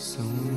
सा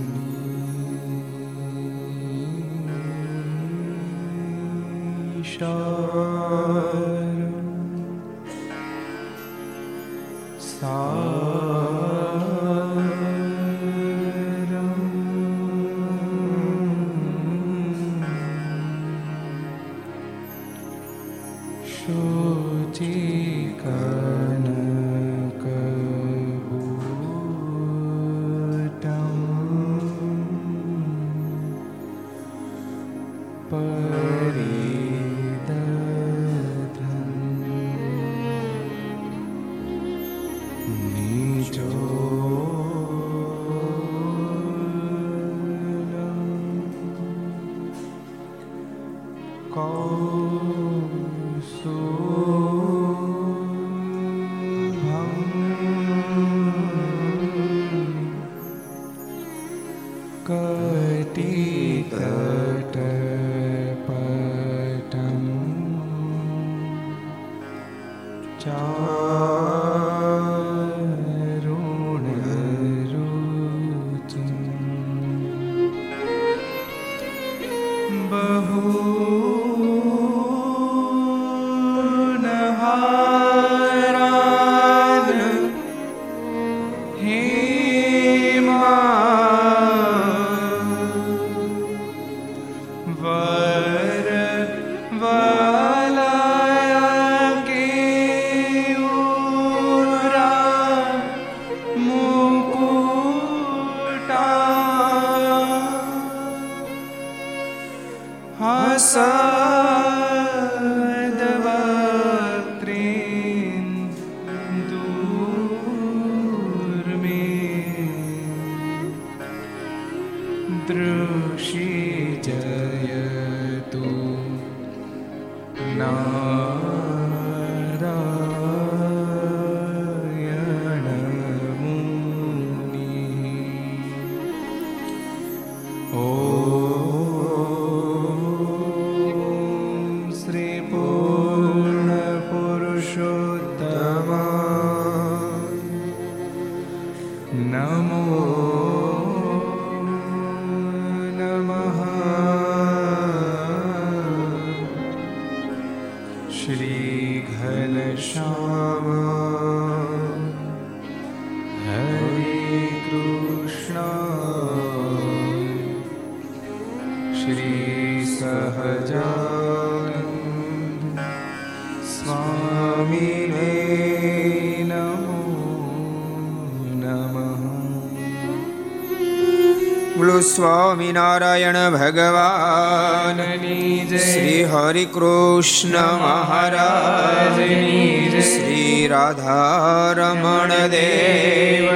સ્વામિનારાયણ ભગવાન શ્રી હરિ કૃષ્ણ મહારાજ શ્રી રાધારમણ દેવ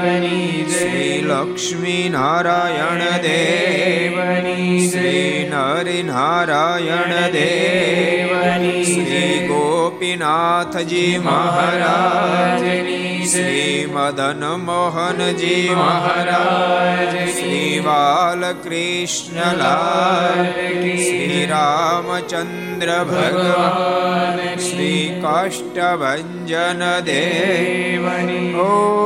શ્રી લક્ષ્મીનારાયણ દેવ શ્રી નરિનારાયણ દેવ શ્રી ગોપીનાથજી મહારાજની શ્રી મદન મોહનજી મહારાજ શ્રી બાલકૃષ્ણલાલ શ્રી રામચંદ્ર ભગવાન શ્રી કાષ્ટભન દેવની ઓ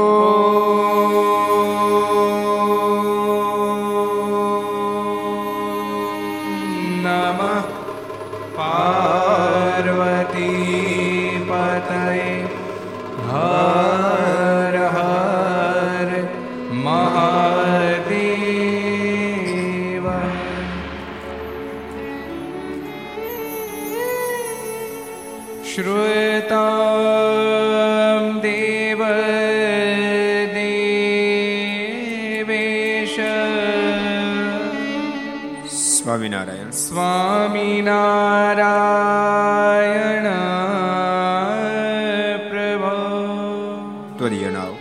સ્વામિનારાયણ. પ્રભો. ત્વદીયનાવ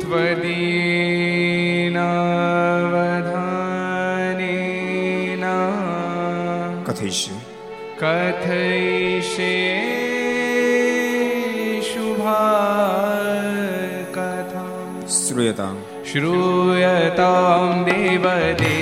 ત્વદીનાવધાનેન. કથયિષ્ય કથયિષ્ય શુભા કથા શ્રૂયતામ श्रूयतां દેવદેવેશ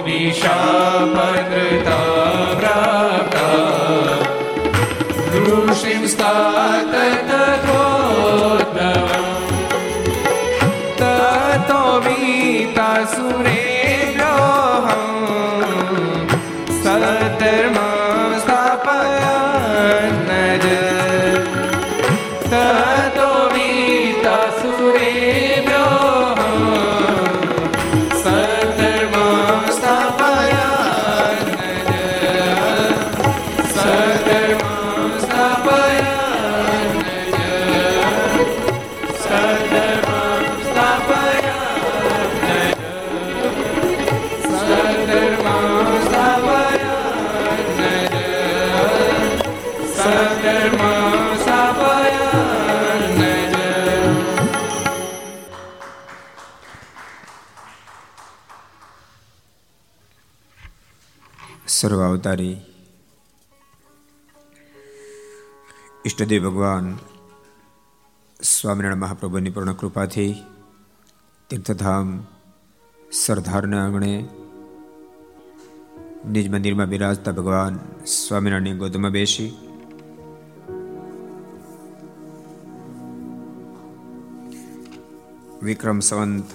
નિશાપર કૃતા અવતારી. ઈષ્ટદેવ ભગવાન સ્વામિનારાયણ મહાપ્રભુની પૂર્ણ કૃપાથી તીર્થધામ સરદારના આંગણે નિજ મંદિરમાં બિરાજતા ભગવાન સ્વામિનારાયણની ગોદમાં બેસી વિક્રમ સંવંત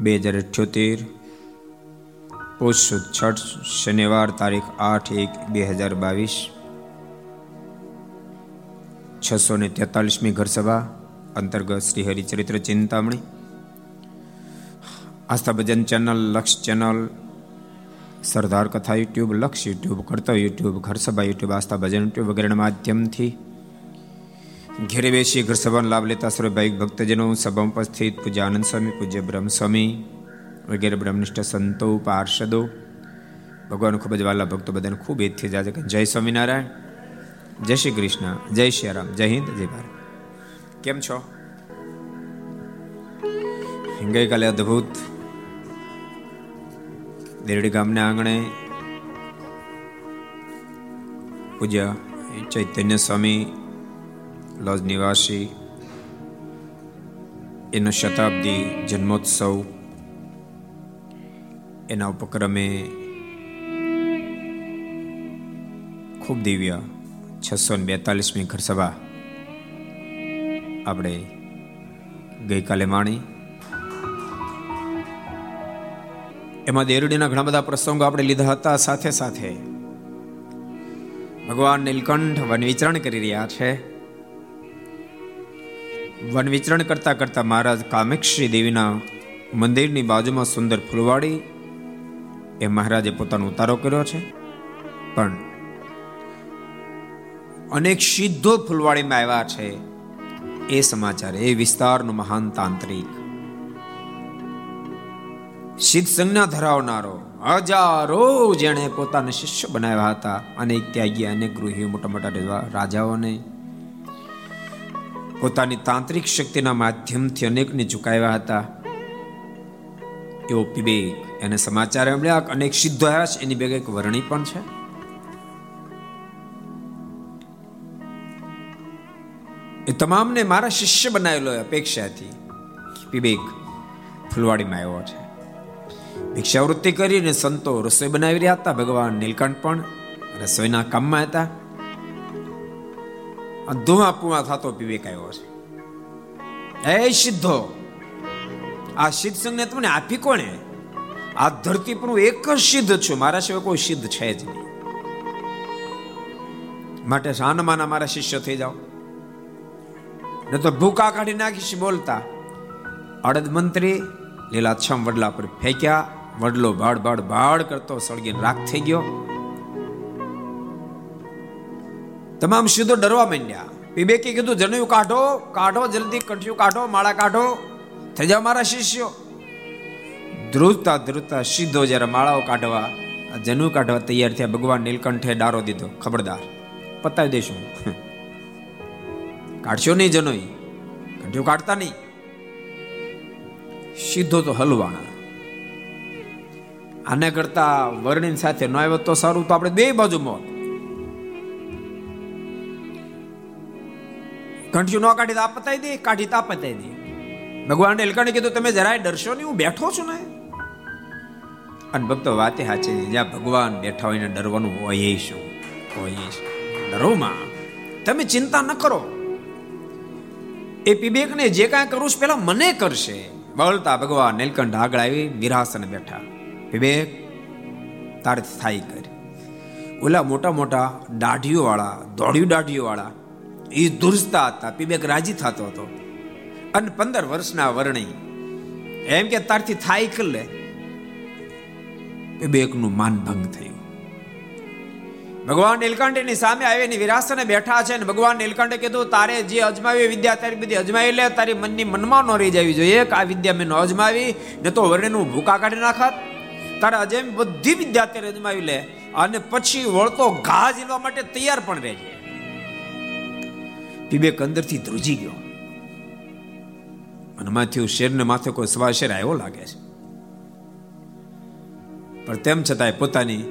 બે હજાર અઠ્યોતેર પોષ સુદ છઠ શનિવાર તારીખ આઠ એક બે હજાર બાવીસ છસો ને તેતાલીસમી ઘર સભા અંતર્ગત શ્રી હરિચરિત્ર ચિંતામણી આસ્થા ભજન ચેનલ લક્ષ ચેનલ સરદાર કથા યુટ્યુબ લક્ષ યુટ્યુબ કર્તવ્ય યુટ્યુબ ઘર સભા યુટ્યુબ આસ્થા ભજન યુટ્યુબ વગેરેના માધ્યમથી ઘેરે બેસી ઘર સભાનો લાભ લેતા સર્વ ભાઈ ભક્તજનો, સભામાં ઉપસ્થિત પૂજ્ય આનંદ સ્વામી, પૂજ્ય બ્રહ્મ સ્વામી વગેરે બ્રહ્મનિષ્ઠ સંતો, પાર્ષદો, ભગવાન ખૂબ જ વાલા ભક્તો બધાને ખૂબ એજથી જાજે કે જય સ્વામિનારાયણ, જય શ્રી કૃષ્ણ, જય શ્રી રામ, જય હિન્દ, જય ભારત. કેમ છો? ગઈકાલે અદ્ભુત દેરડી ગામના આંગણે પૂજ્ય ચૈતન્ય સ્વામી, લોજ નિવાસી, એનો શતાબ્દી જન્મોત્સવ એના ઉપક્રમે ખૂબ દિવ્ય છસો ને બેતાલીસમી ઘરસભા આપણે ગઈકાલે માણી. એમાં દેરડીના ઘણા બધા પ્રસંગો આપણે લીધા હતા. સાથે સાથે ભગવાન નીલકંઠ વન વિચરણ કરી રહ્યા છે. વન વિચરણ કરતા કરતા મહારાજ કામેક્ષી દેવીના મંદિરની બાજુમાં સુંદર ફૂલવાડી એ મહારાજે પોતાનો ઉતારો કર્યો છે. પણ અનેક સિદ્ધો ફૂલવાડીમાં આવ્યા છે. એ સમાચાર, એ વિસ્તારનો મહાન તાંત્રિક. સિદ્ધ સંજ્ઞા ધરાવનારો હજારો જેણે પોતાના શિષ્ય બનાવ્યા હતા અનેક ત્યાગી અનેક ગૃહી મોટા મોટા રાજાઓને પોતાની તાંત્રિક શક્તિના માધ્યમથી અનેકને ઝુકાવ્યા હતા. એવો પીબેક એને સમાચાર મળ્યા અનેક સિદ્ધો આવ્યા છે, એની ભેગા એક વર્ણી પણ છે. એ તમામને મારા શિષ્ય બનાવેલો અપેક્ષાથી પીબેક ફુલવાડીમાં આવ્યો છે. ભિક્ષાવૃત્તિ કરીને સંતો રસોઈ બનાવી રહ્યા હતા, ભગવાન નીલકંઠ પણ રસોઈના કામમાં હતા. ધુમા પુમા થતો પીવેક આવ્યો છે. એ સિદ્ધો! આ સિદ્ધ સંજ્ઞા તમને આપી કોણે? આ ધરતી પર હું એક જ સિદ્ધ છું, મારા સિવાય કોઈ સિદ્ધ છે જ નહીં. માટે સાનમાના મારા શિષ્ય થઈ જાઓ. ન તો ભૂકા કાઢી નાખીશ બોલતા. અડદ મંત્રી લીલાછમ વડલા પર ફેંક્યા, વડલો ભાડ ભાડ ભાડ કરતો સળગીને રાખ થઈ ગયો. તમામ સિદ્ધો ડરવા માંડ્યા. વિવેકે કીધું, જનયું કાઢો કાઢો, જલ્દી કંઠિયું કાઢો, માળા કાઢો. થઈ જાઓ મારા શિષ્યો. ધ્રુજતા ધ્રુજતા સીધો જ્યારે માળાઓ કાઢવા જનુ કાઢવા તૈયાર થયા, ભગવાન નીલકંઠે ડારો દીધો. ખબરદાર. પતાવી દઈશું. કાઢશો નહીં જનોઈ. કંઠ્યો કાઢતા નહીં. સીધો તો હલવાણા. આને કરતા વર્ણિન સાથે ન આવ્યો તો સારું, તો આપણે બે બાજુ મોત. કંઠ્યું ન કાઢી તો પતાવી દે, કાઢી તો પતાવી દે. ભગવાન એલકાણે કીધું, તમે જરાય ડરશો નહીં, હું બેઠો છું ને. અને ભક્તો, વાતે સાચી જ્યાં ભગવાન બેઠા હોય ને ડરવાનું હોય શું? હોય ડરો માં. તમે ચિંતા ન કરો. એ પીબેકને જે કાંઈ કરું છું, પેલા મને કરશે. બળતા ભગવાન નીલકંઠ આગળ આવી વિરાસન બેઠા. પીબેક, તારે સ્થાયી કરી. ઓલા મોટા મોટા દાઢીઓ વાળા દોડ્યું દાઢીઓ વાળા એ ધુરસતા હતા. પીબેક રાજી થતો હતો. અને પંદર વર્ષના વર્ણી એમ કે તારથી થાય કર લે? પીબેકનું માન ભંગ થયું. ભગવાન નીલકંઠની સામે આવીને વિરાસને બેઠા છે ને ભગવાન નીલકંઠે કીધું, તારે જે અજમાવી વિદ્યા, તારી બધી અજમાવી લે, તારી મનની મનમાં ન રહી જવી જોઈએ, કે આ વિદ્યા મેં ન અજમાવી, ને તો વર્ણનું ભૂકા કાઢી નાખત. તારે અજમ બધી વિદ્યા ત્યારે અજમાવી લે, અને પછી વળતો ઘા ઝીલવા માટે તૈયાર પણ રહેજે. પીબેક અંદરથી ધ્રુજી ગયો. અને માથું શેરને માથે કોઈ સવા શેર આવ્યો લાગે છે. પણ તેમ છતાંય પોતાની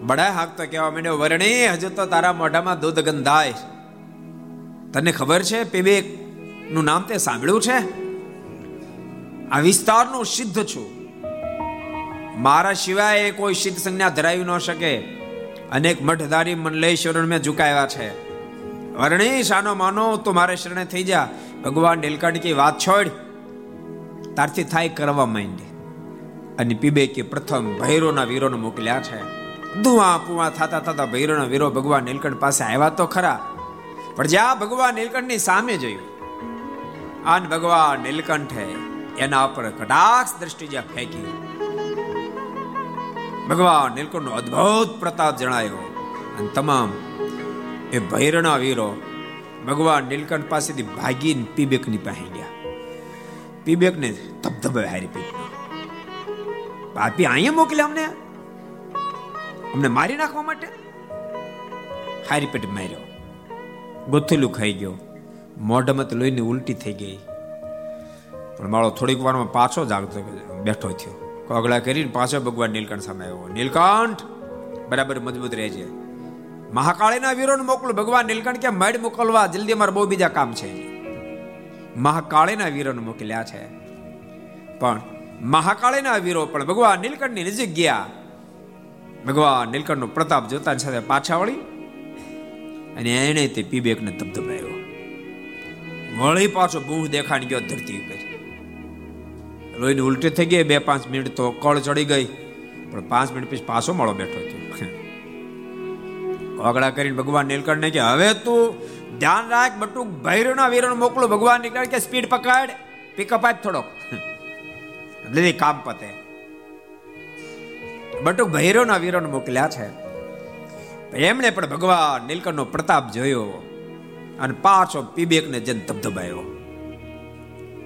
બડા હાકતો કહેવા માંડ્યો, વરણી, હજુ તો તારા મોઢામાં દૂધ ગંધાય તને ખબર છે પીબેકનું નામ તે સાંભળ્યું છે? આ વિસ્તારનો સિદ્ધ છું. મારા સિવાય કોઈ સિદ્ધ સંજ્ઞા ધરાવી ન શકે. અનેક મઠધારી મંડલેશ્વર મેં ઝુકાવ્યા છે. વર્ણી શાનો માનો, તો મારે શરણે થઈ જા. ભગવાન નીલકંઠ કી વાત છોડ. તારથી થાય કરવા માંડી. અને પીબે કે પ્રથમ ભૈરોના વીરોને મોકલ્યા છે. ધુઆ પુઆ થતા થતા ભૈરોના વીરો ભગવાન નીલકંઠ પાસે આવ્યા તો ખરા. પણ જ્યાં ભગવાન નીલકંઠની સામે જોયું, આન ભગવાન નીલકંઠે એના પર કટાક્ષ દ્રષ્ટિ જ્યાં ફેંકી. ભગવાન નીલકંઠનો અદ્ભુત પ્રતાપ જણાયો. અને તમામ એ ભૈરણા વીરો ભગવાન નીલકંઠ પાસેથી ભાગીને પીબેકની પાસે ગયા. પીબેકને ધબધબે હારી પી. પાપી અહીંયા મોકલ્યા અમને? અમને મારી નાખવા માટે? હારી પેટ માર્યો. ગોથેલું ખાઈ ગયો. મોઢામાં તો લોહીની ઉલટી થઈ ગઈ. પણ માળો થોડીક વારમાં પાછો જાગતો બેઠો થયો. કોગળા કરીને પાછો ભગવાન નીલકંઠ સામે આવ્યો. નીલકંઠ! બરાબર મજબૂત રહે છે મહાકાળીના વીરોને મોકલો. ભગવાન નીલકંઠ કે મડ મોકલવા? જલ્દી અમારે બહુ બીજા કામ છે. મહાકાળીના વીરોને મોકલ્યા છે. પણ મહાકાળીના વીરો પણ ભગવાન નીલકંઠની નજીક ગયા. ભગવાન નીલકંઠનો પ્રતાપ જોતા સાથે પાછા વળી અને એણે તે પીબેકને ધબધબાયો વળી પાછો બહુ દેખાણ ગયો ધરતી ઉપર. લોહીની ઉલટી થઈ ગઈ, બે પાંચ મિનિટ તો કળ ચડી ગઈ, પણ પાંચ મિનિટ પછી પાછો મળો બેઠો થયો. ઓગળા કરીને ભગવાન નીલકંઠને કે, હવે તું ધ્યાન રાખ, બટુક ભૈરવના વીરણ મોકલો, ભગવાન નીકળે કે સ્પીડ પકડ પિકઅપ આપ થોડોક. એટલે કામ પતે. બટુક ભૈરવના વીરણ મોકલ્યા છે. એમણે પણ ભગવાન નીલકંઠનો પ્રતાપ જોયો અને પાછો પીબેકને જન ધબધબાયો.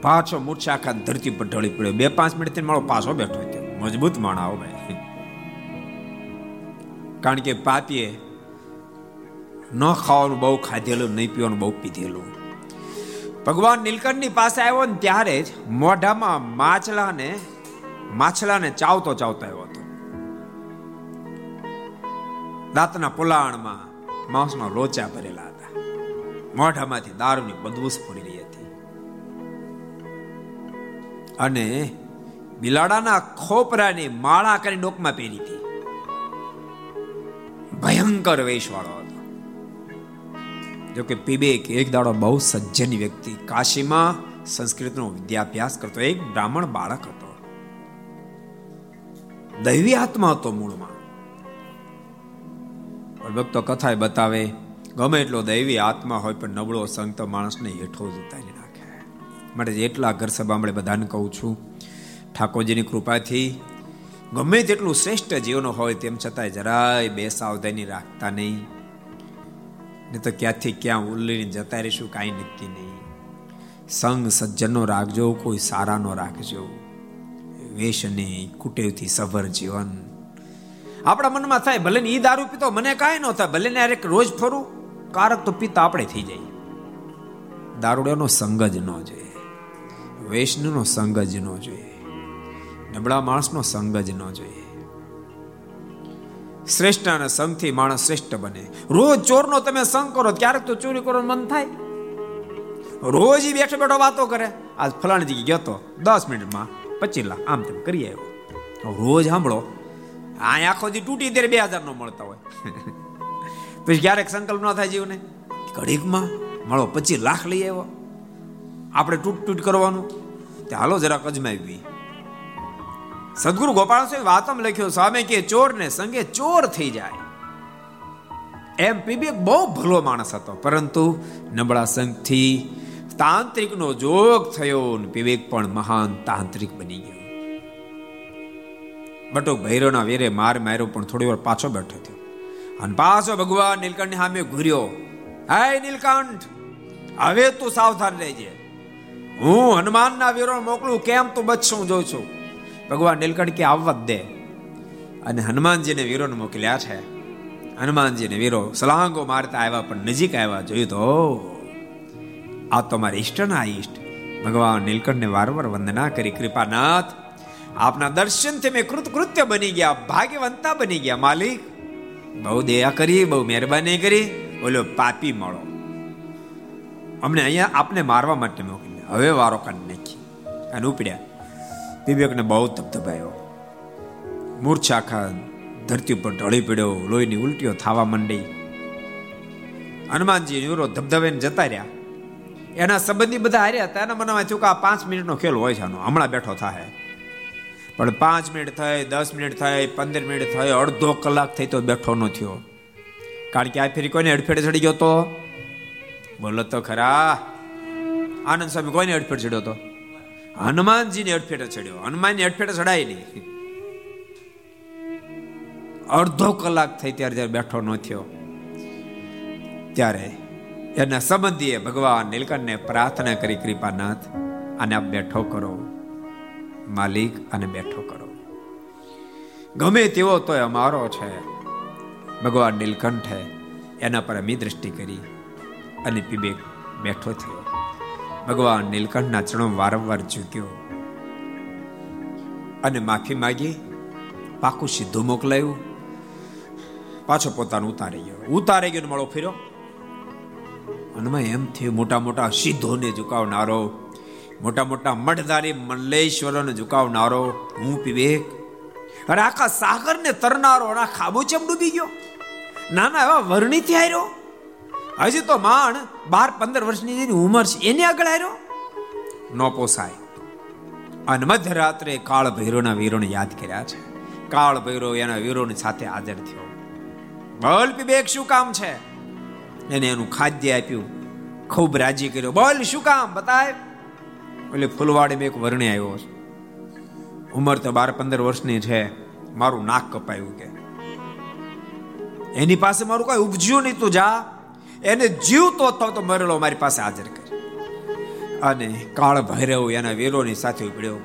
પાછો મૂર્છા આખા ધરતી પર ઢળી પડ્યો. બે પાંચ મિનિટ મારો પાછો બેઠો હતો મજબૂત માણા આવો ભાઈ. કારણ કે પાપીએ ન ખાવાનું બહુ ખાધેલું, નહીં પીવાનું બહુ પીધેલું. ભગવાન નીલકંઠની પાસે આવ્યો ને ત્યારે જ મોઢામાં માછલાને માછલાને ચાવતો ચાવતો આવ્યો હતો. દાંતના પુલાણમાં માંસના લોચા ભરેલા હતા. મોઢામાંથી દારૂની બદબૂસ ફરી રહી હતી. અને બિલાડાના ખોપરાની માળા કરી ડોકમાં પહેરી હતી. ભયંકર વેશવાળો હતો. જો કે પીબેક એક દાડો બહુ સજ્જન વ્યક્તિ. કાશીમાં સંસ્કૃતનો વિદ્યાભ્યાસ કરતો એક બ્રાહ્મણ બાળક હતો. દૈવી આત્મા હતો મૂળમાં. પણ ભક્તો કથા બતાવે, ગમે એટલો દૈવી આત્મા હોય પણ નબળો સંગ માણસને હેઠો જ ઉતારી નાખે. માટે જેટલા ઘર સભામળે બધાને કહું છું, ઠાકોરજીની કૃપાથી ગમે તેટલું શ્રેષ્ઠ જીવન હોય તેમ છતાંય જરાય બે સાવધાની રાખતા નહીં. ને તો ક્યાંથી ક્યાં ઉલ્લીને જતા રહીશું, કાંઈ નક્કી નહીં. સંગ સજ્જનનો રાખજો, કોઈ સારાનો રાખજો. વેશની કુટેવથી સભર જીવન. આપણા મનમાં થાય, ભલે ને ઈ દારૂ પીતો, મને કાંઈ ન થાય, ભલે ને યાર રોજ ફરું, કારક તો પીતા આપણે થઈ જાય. દારૂડિયાનો સંગ જ ન જોઈએ. વૈષ્ણવનો સંગ જ ન જોઈએ. નબળા માણસનો સંગ જ ન જોઈએ. શ્રેષ્ઠના સંગથી માણસ શ્રેષ્ઠ બને. રોજ ચોરનો તમે સંગ કરો, ક્યારેક તો ચોરી કરવાનું મન થાય. રોજ બેઠો બેઠો વાતો કરે. આજ ફલાણી જગ્યાએ ગયો તો દસ મિનિટમાં પચીસ લાખ આમ તેમ કરી આવ્યો. રોજ સાંભળો આ આખો દી તૂટી ત્યારે બે હજાર નો મળતા હોય. પછી ક્યારેક સંકલ્પ ન થાય જીવને. ઘડીકમાં મળો પચીસ લાખ લઈ આવ્યો. આપણે તૂટ તૂટ કરવાનું. તે હાલો જરાક અજમાવી. સદગુરુ ગોપાલ સ્વામી વાતમ લખ્યો સામે કે ચોર ને સંગે ચોર થઈ જાય. એમ પીબી બહુ ભલો માણસ હતો, પરંતુ નબળા સંઘથી તાંત્રિકનો જોગ થયો ને વિવેક પણ મહાન તાંત્રિક બની ગયો. બટો ભૈરવના વેરે માર માર્યો, પણ થોડી વાર પાછો બેઠો થયો. અને પાછો ભગવાન નીલકંઠ સામે ઘૂર્યો હાય નીલકંઠ, હવે તું સાવધાન રહેજે. હું હનુમાનના વેરો મોકલું, કેમ તું બચશું, જોઉં છું. ભગવાન નીલકંઠ કે આવવા દે. અને હનુમાનજીને વીરોને મોકલ્યા છે. હનુમાનજીને વીરો સલાંગો મારતા આવ્યા, પણ નજીક આવ્યા, જોયું તો, આ તો મારા ઈષ્ટના ઈષ્ટ. ભગવાન નીલકંઠને વારંવાર વંદના કરી, કૃપાનાથ, આપના દર્શનથી મેં કૃતકૃત્ય બની ગયા, ભાગ્યવંતા બની ગયા, માલિક. બહુ દયા કરી, બહુ મહેરબાની કરી. બોલો પાપી મળો. અમને અહીંયા આપને મારવા માટે મોકલી હવે વારો કાઢી નાખી અને ઉપડ્યા. વિવેકને બહુ ધબધબાયો. મૂર્છા આખા ધરતી ઉપર ઢળી પડ્યો, લોહીની ઉલટીઓ થવા માંડી. હનુમાનજી યુરો ધબધબાઈને જતા રહ્યા. એના સંબંધી બધા હાર્યા હતા, એના મનમાં થયું કે આ પાંચ મિનિટનો ખેલ હોય છે આનો, હમણાં બેઠો થાય પણ પાંચ મિનિટ થઈ, દસ મિનિટ થઈ, પંદર મિનિટ થઈ, અડધો કલાક થઈ તો બેઠો ન થયો. કારણ કે આ ફેરી કોઈને અડફેટે ચડી ગયો તો? બોલો તો ખરા. આનંદ સ્વામી કોઈને અડફેટ ચડ્યો તો? હનુમાનજીની અડફેટે ચડ્યો હનુમાનની અડફેટે ચડાય નહીં અડધો કલાક થઈ ત્યારે જ્યારે બેઠો ન થયો ત્યારે એના સંબંધીએ ભગવાન નીલકંઠને પ્રાર્થના કરી કૃપાનાથ અને આપ બેઠો કરો માલિક અને બેઠો કરો ગમે તેવો તો અમારો છે ભગવાન નીલકંઠે એના પર અમી દ્રષ્ટિ કરી અને પીબે બેઠો થયો ભગવાન નીલકંઠના ચરણો વારંવાર ઝૂક્યો. અને માફી માગી, પાકું સીધું મોકલાયું. પાછો પોતાનું ઉતારી ગયો. ઉતારી ગયો મળો ફેર્યો અનમાં એમ થયું, મોટા મોટા સિદ્ધોને ઝુકાવનારો, મોટા મોટા મઠધારી મલ્લેશ્વરોને ઝુકાવનારો, હું વિવેક. અને આખા સાગરને તરનારો, અને ખાબોચેમ ડૂબી ગયો. નાના એવા વર્ણિથી આવ્યો હજી તો માણ બાર, પંદર વર્ષની જેની ઉંમર છે. એની આગળ આવ્યો ન પોસાય. અને મધ્યરાત્રે કાળ ભૈરવના વીરોને યાદ કર્યા છે. કાળ ભૈરવ એના વીરોની સાથે હાજર થયો. બોલ પીબેક, શું કામ છે? એને એનું ખાદ્ય આપ્યું. ખૂબ રાજી કર્યો. બોલ, શું કામ? બતાય. એટલે ફૂલવાડી એક વર્ણે આવ્યો છે. ઉંમર તો બાર, પંદર વર્ષની છે. મારું નાક કપાયું કે. એની પાસે મારું કઈ ઉપજ્યું નહીં તું જા. એને જીવતો તો મરેલો મારી પાસે હાજર કરી. અને કાળ ભૈરવ એના વેલોની સાથે ઉપડ્યો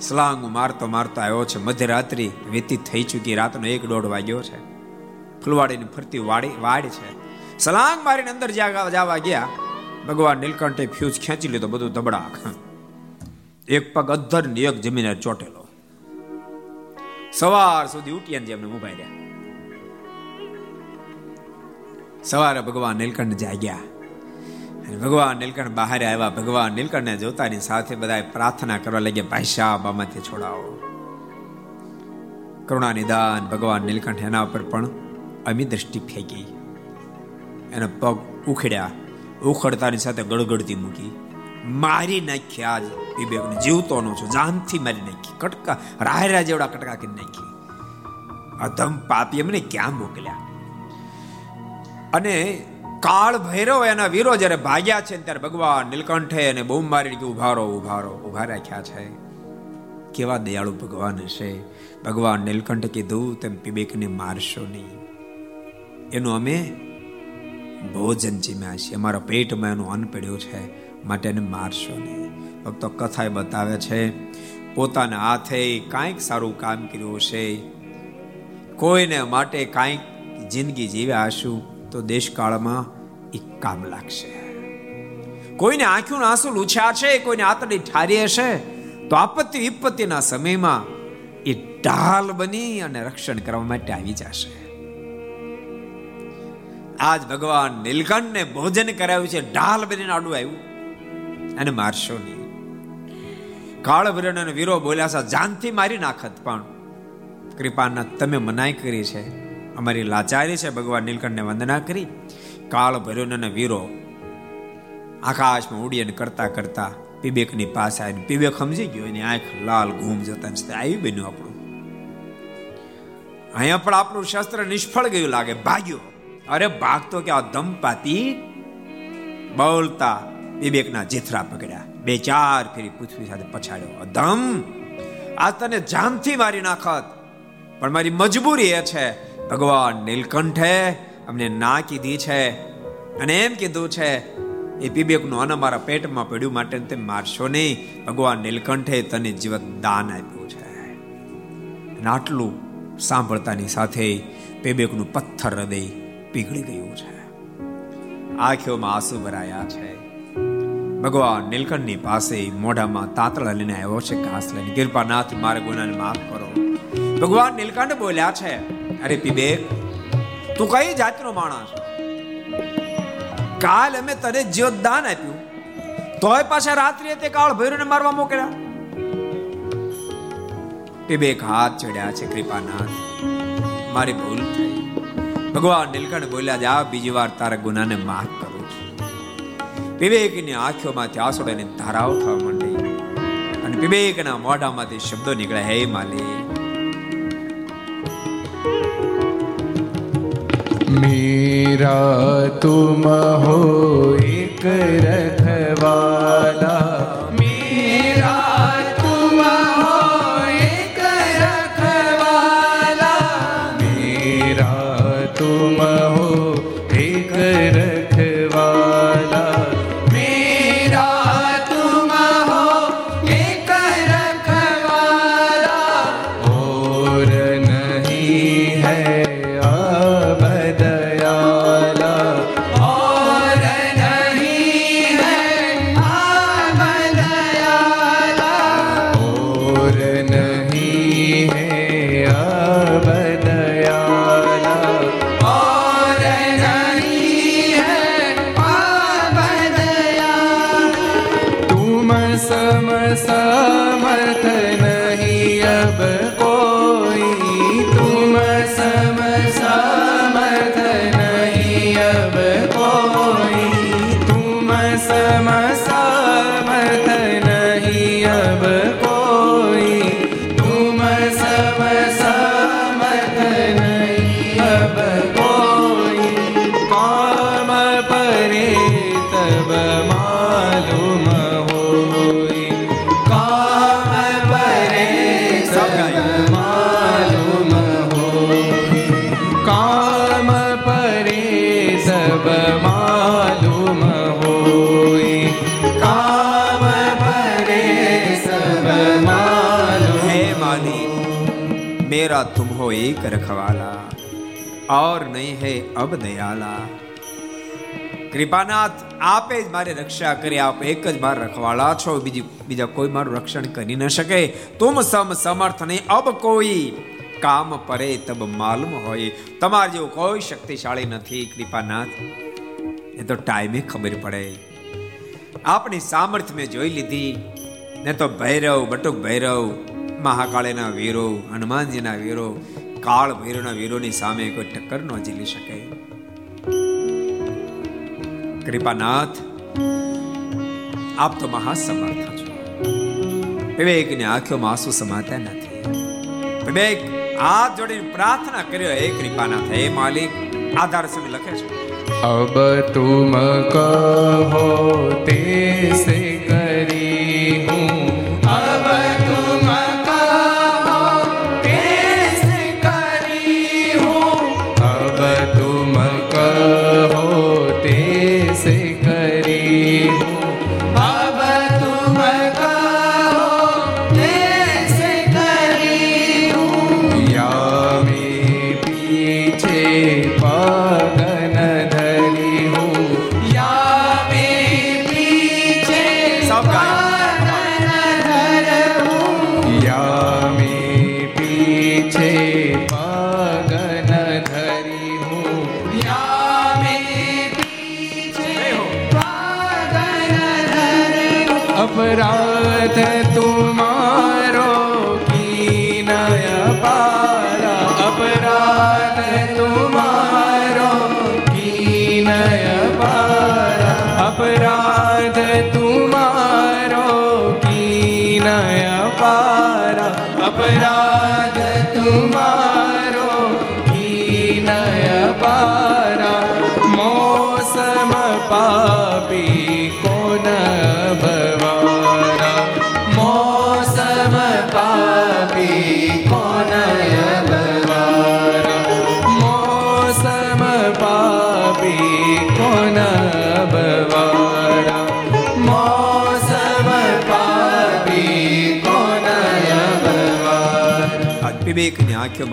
સ્લાંગ મારતો મારતો આવ્યો છે. મધ્યરાત્રિ વ્યતીત થઈ ચૂકી, રાતનો એક દોઢ વાગ્યો છે. ફૂલવાડીની ફરતી વાડી, વાડ છે. સલાંગ મારીને અંદર જવા ગયા. ભગવાન નીલકંઠે ફ્યુઝ ખેંચી લીધો, બધું દબડાક એક પગ અધર ને એક જમીને ચોટેલો. સવાર સુધી ઉઠ્યા જેમને ઊભા રહ્યા. સવારે ભગવાન નીલકંઠ જાગ્યા ભગવાન નીલકંઠ બહાર આવ્યા. ભગવાન નીલકંઠને જોતાની સાથે બધા પ્રાર્થના કરવા લાગ્યા, ભાઈ સાહેબ આમાંથી છોડાવો. કરુણા નિદાન ભગવાન નીલકંઠ એના ઉપર પણ અમી દ્રષ્ટિ ફેંકી. એના પગ ઉખડ્યા. ઉખડતાની સાથે ગળગડતી મૂકી. મારી નાખ્યા આજ જીવતો નો છો. જાનથી મારી નાખી. કટકા રાયરા જેવડા કટકા કરી નાખી. અધમ પાપી એમને ક્યાં મોકલ્યા? અને કાળ ભૈરવ એના વીરો જ્યારે ભાગ્યા છે ત્યારે ભગવાન નીલકંઠે અને બૂમ મારી કે ઉભારો ઉભારો, ઊભા રાખ્યા છે. કેવા દયાળુ ભગવાન હશે. ભગવાન નીલકંઠ કીધું, તેમ પીબેકને મારશો નહીં. એનું અમે ભોજન જીમ્યા છીએ. અમારા પેટમાં એનું અન્ન પડ્યું છે, માટે એને મારશો નહીં. ભક્તો કથા બતાવે છે, પોતાના હાથે કાંઈક સારું કામ કર્યું હશે. કોઈને માટે કાંઈક જિંદગી જીવ્યા હશું. તો દેશકાળમાં એ કામ લાગશે. કોઈને આંખ્યું આંસુ લૂછ્યા છે, કોઈને આતડી ઠારી હશે, તો આપત્તિ વિપત્તિના સમયમાં એ ઢાલ બની અને રક્ષણ કરવા માટે આવી જશે. આજ ભગવાન નીલકંઠને ભોજન કરાવ્યું છે, ઢાલ બનીને આડું આવ્યું. અને મારશો નહીં. કાળ ભરણ વીરો બોલ્યા છે, જાનથી મારી નાખત પણ. કૃપાના, તમે મનાઈ કરી છે. અમારી લાચારી છે, ભગવાન નીલકંઠને વંદના કરી. કાળ અને વીરો આકાશમાં ઉડીને કરતા કરતા પીબેકની પાસે આવીને પીબેક સમજી ગયો, એની આંખ લાલ ઘૂમ જતા આવી બન્યું આપણું. અહીંયા પણ આપણું શસ્ત્ર નિષ્ફળ ગયું લાગે, ભાગ્યો. અરે ભાગતો કે આ દંપાતી બોલતા વિવેકના જેથરા પકડ્યા. બે ચાર ફેરી પૃથ્વી સાથે પછાડ્યો. અધમ! આ તને જાનથી મારી નાખત. પણ મારી મજબૂરી એ છે ભગવાન નીલકંઠે અમને ના કીધી છે અને એમ કીધું છે, એ પીબેકનું અન્ન મારા પેટમાં પડ્યું માટે તે મારશો નહીં. ભગવાન નીલકંઠે તને જીવત દાન આપ્યું છે. આટલું સાંભળતાની સાથે પેબેકનું પથ્થર હૃદય પીગળી ગયું છે. આંખોમાં આંસુ ભરાયા છે. ભગવાન નીલકંઠની પાસે મોઢામાં તાતળા લઈને આવ્યો છે, ઘાસ લઈને. કૃપાનાથ, મારા ગુનાને માફ કરો. ભગવાન નીલકંઠ બોલ્યા છે અરે પીબેક તું કઈ જાતનો માણસ? કાલ અમે તને જીવદાન આપ્યું. તોય પાછા રાત્રિએ તે કાળ ભૈરવને મારવા મોકલ્યા. પીબેક, હાથ ચડ્યા છે કૃપાનાથ. મારી ભૂલ થઈ. ભગવાન નીલકંઠ બોલ્યા, જા, બીજી વાર તારા ગુનાને માફ કરું છું. વિવેકની આંખોમાંથી આંસુડાની ધારાઓ થવા માંડી. અને વિવેકના મોઢામાંથી શબ્દો નીકળ્યા, હે માલી मेरा तुम हो एक रखवाला तुम हो एक रखवाला और नहीं है अब दयाला કૃપાનાથ આપે જ મારી રક્ષા કરી આપ એક જ માર રખવાળા છો બીજી બીજા કોઈ મારું રક્ષણ કરી ન શકે તુમ સમ સમર્થ નહીં અબ કોઈ કામ પરે તબ માલુમ હોય તમાર જેવું કોઈ શક્તિશાળી નથી કૃપાનાથ એ તો ટાઈમે ખબર પડે આપણી સામર્થ્ય મેં જોઈ લીધી ને તો ભૈરવ બટુક ભૈરવ મહાકાળીના વીરો, હનુમાનજીના વીરો, કાળ ભૈરવના વીરોની સામે કોઈ ટક્કર ન ઝીલી શકે. કૃપાનાથ, આપ તો મહાસમર્થ છો. વિવેકની આંખોમાં આંસુ સમાતા નથી. વિવેક, હાથ જોડીને પ્રાર્થના કર્યો, હે કૃપાનાથ એ માલિક, આધાર સમય લખે છે. અબ તુમ કહો તે સે अपराध तुम्हारो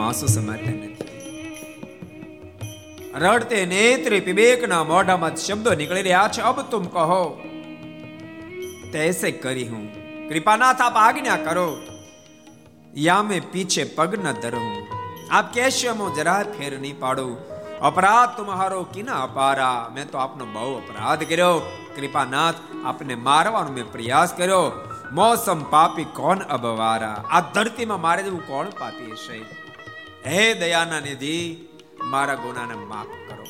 આંસુ સમાતા નથી રડતે નેત્રે પિબેકના મોઢામાં શબ્દો નીકળી રહ્યા છે, અબ તુમ કહો. તૈસે કરી હું. કૃપાનાથ, આપ આજ્ઞા કરો. યા મેં પીછે પગ ન ધરું. આપ કહેશો હું જરા ફેર નહીં પાડું. અપરાધ તુમ્હારો કિના અપારા. મેં તો આપનો બહુ અપરાધ કર્યો. કૃપાનાથ, આપને મારવાનો મેં પ્રયાસ કર્યો. મોસમ પાપી કોણ અબવારા? આ ધરતીમાં મારે જેવું કોણ પાપી હશે? હે દયાના નિધિ, મારા ગુનાને માફ કરો.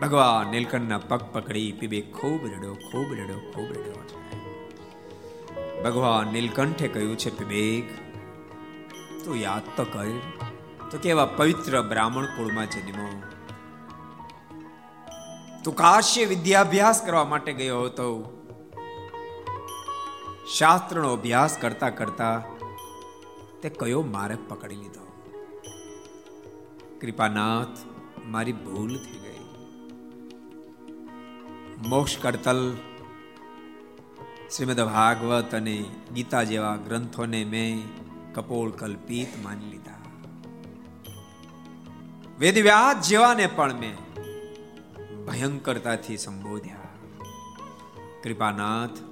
ભગવાન નીલકંઠના પગ પકડી પીબે ખૂબ રડ્યો ખૂબ રડ્યો ખૂબ રડ્યો ભગવાન નીલકંઠે કહ્યું છે વિવેક તું યાદ તો કર, તો કેવા પવિત્ર બ્રાહ્મણ કુળમાં જન્મો તું કાશ્ય વિદ્યાભ્યાસ કરવા માટે ગયો હતો. શાસ્ત્રનો અભ્યાસ કરતા કરતા તે કયો માર્ગ પકડી લીધો? કૃપાનાથ, મારી ભૂલ થઈ ગઈ. મોક્ષ કરતલ શ્રીમદ ભાગવત અને ગીતા જેવા ગ્રંથોને મેં કપોળ કલ્પિત માની લીધા. વેદવ્યાસ જેવાને પણ મેં ભયંકરતાથી સંબોધ્યા. કૃપાનાથ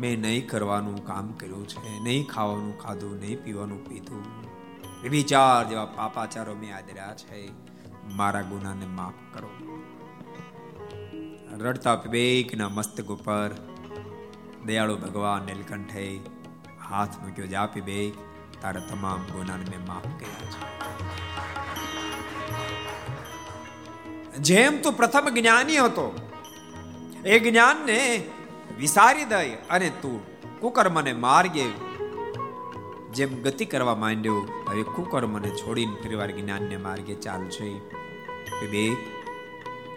મેં નહીં કરવાનું કામ કર્યું છે, નહીં ખાવાનું ખાધું, નહીં પીવાનું પીધું. વિચાર જેવા પાપાચારો મેં આદર્યા છે. મારા ગુનાને માફ કરો. રડતા વિવેકના મસ્તક ઉપર દયાળુ ભગવાન નીલકંઠે હાથ મૂક્યો. જા વિવેક, તારા તમામ ગુનાને મેં માફ કર્યા છે. જેમ તું પ્રથમ જ્ઞાની હતો, એ જ્ઞાનને વિસારી દઈ અને તું કુકર્મને માર્ગે. જેમ ગતિ કરવા માંડ્યો, હવે કુકર્મને છોડીને ફરીવાર જ્ઞાનને માર્ગે ચાલશે. વિવેક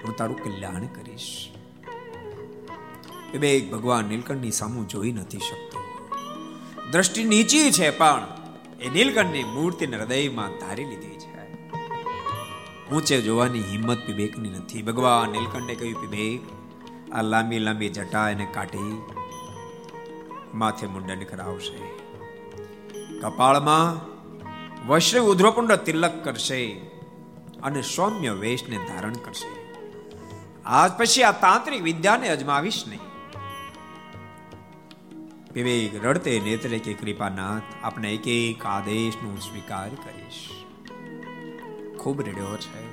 હું તારું કલ્યાણ કરીશ. વિવેક ભગવાન નીલકંઠની સામું જોઈ નથી શકતો. દ્રષ્ટિ નીચી છે, પણ એ નીલકંઠની મૂર્તિને હૃદયમાં ધારી લીધી છે. ઊંચે જોવાની હિંમત વિવેકની નથી. ભગવાન નીલકંઠે કહ્યું, વિવેક આ લાંબી લાંબી જટા એને કાઢી માથે મુંડન કરાવશે કપાળમાં વૈષ્ણવ ઉધ્રપુંડ તિલક કરશે અને સૌમ્ય વેશને ધારણ કરશે. આજ પછી આ તાંત્રિક વિદ્યાને અજમાવીશ નહીં. વિવેક રડતે નેત્રે કે કૃપાનાથ, આપણે એક એક આદેશનો સ્વીકાર કરીશ. ખૂબ રેડ્યો છે.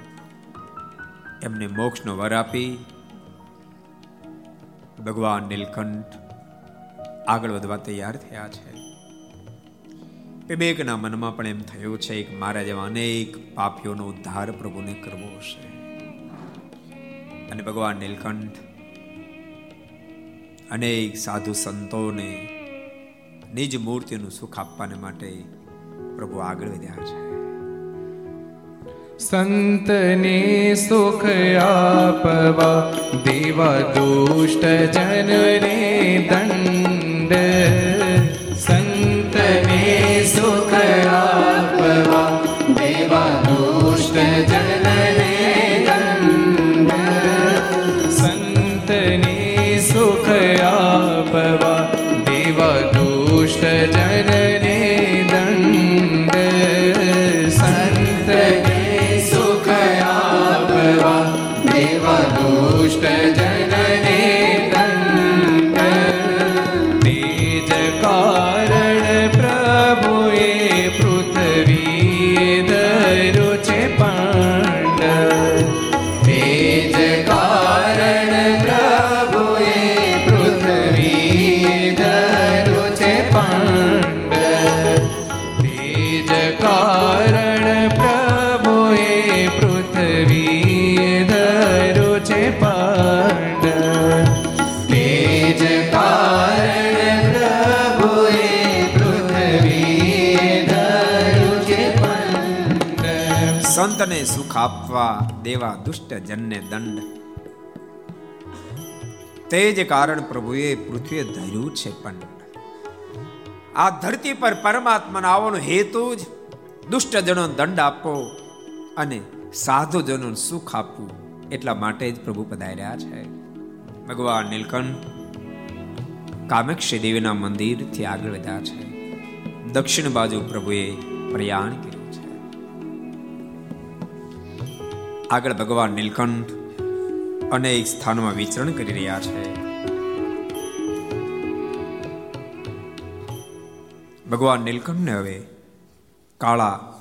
એમને મોક્ષનો વર આપી ભગવાન નીલકંઠ આગળ વધવા તૈયાર થયા છે. વિવેકના મનમાં પણ એમ થયું છે કે મારા જેવા અનેક પાપીઓનો ઉદ્ધાર પ્રભુને કરવો હશે. અને ભગવાન નીલકંઠ અનેક સાધુ સંતોને નિજ મૂર્તિનું સુખ આપવાને માટે પ્રભુ આગળ વધ્યા છે. સંતને સુખ આપવા દેવા દુષ્ટ જનને દંડ દેવા દુષ્ટ જનને દંડ. તે જ કારણ પ્રભુએ પૃથ્વીએ ધર્યું છે પણ. આ ધરતી પર પરમાત્માના આવવાનો હેતુ જ દુષ્ટ જનો દંડ આપો અને સાધુ જનો સુખ આપવું. એટલા માટે જ પ્રભુ પધાર્યા છે. ભગવાન નીલકંઠ કામેક્ષી દેવીના મંદિરથી આગળ વધ્યા છે. દક્ષિણ બાજુ પ્રભુએ પ્રયાણ કર્યું. આગળ ભગવાન નીલકંઠ અનેક સ્થાનોમાં વિચરણ કરી રહ્યા છે. ભગવાન નીલકંઠને હવે કાળા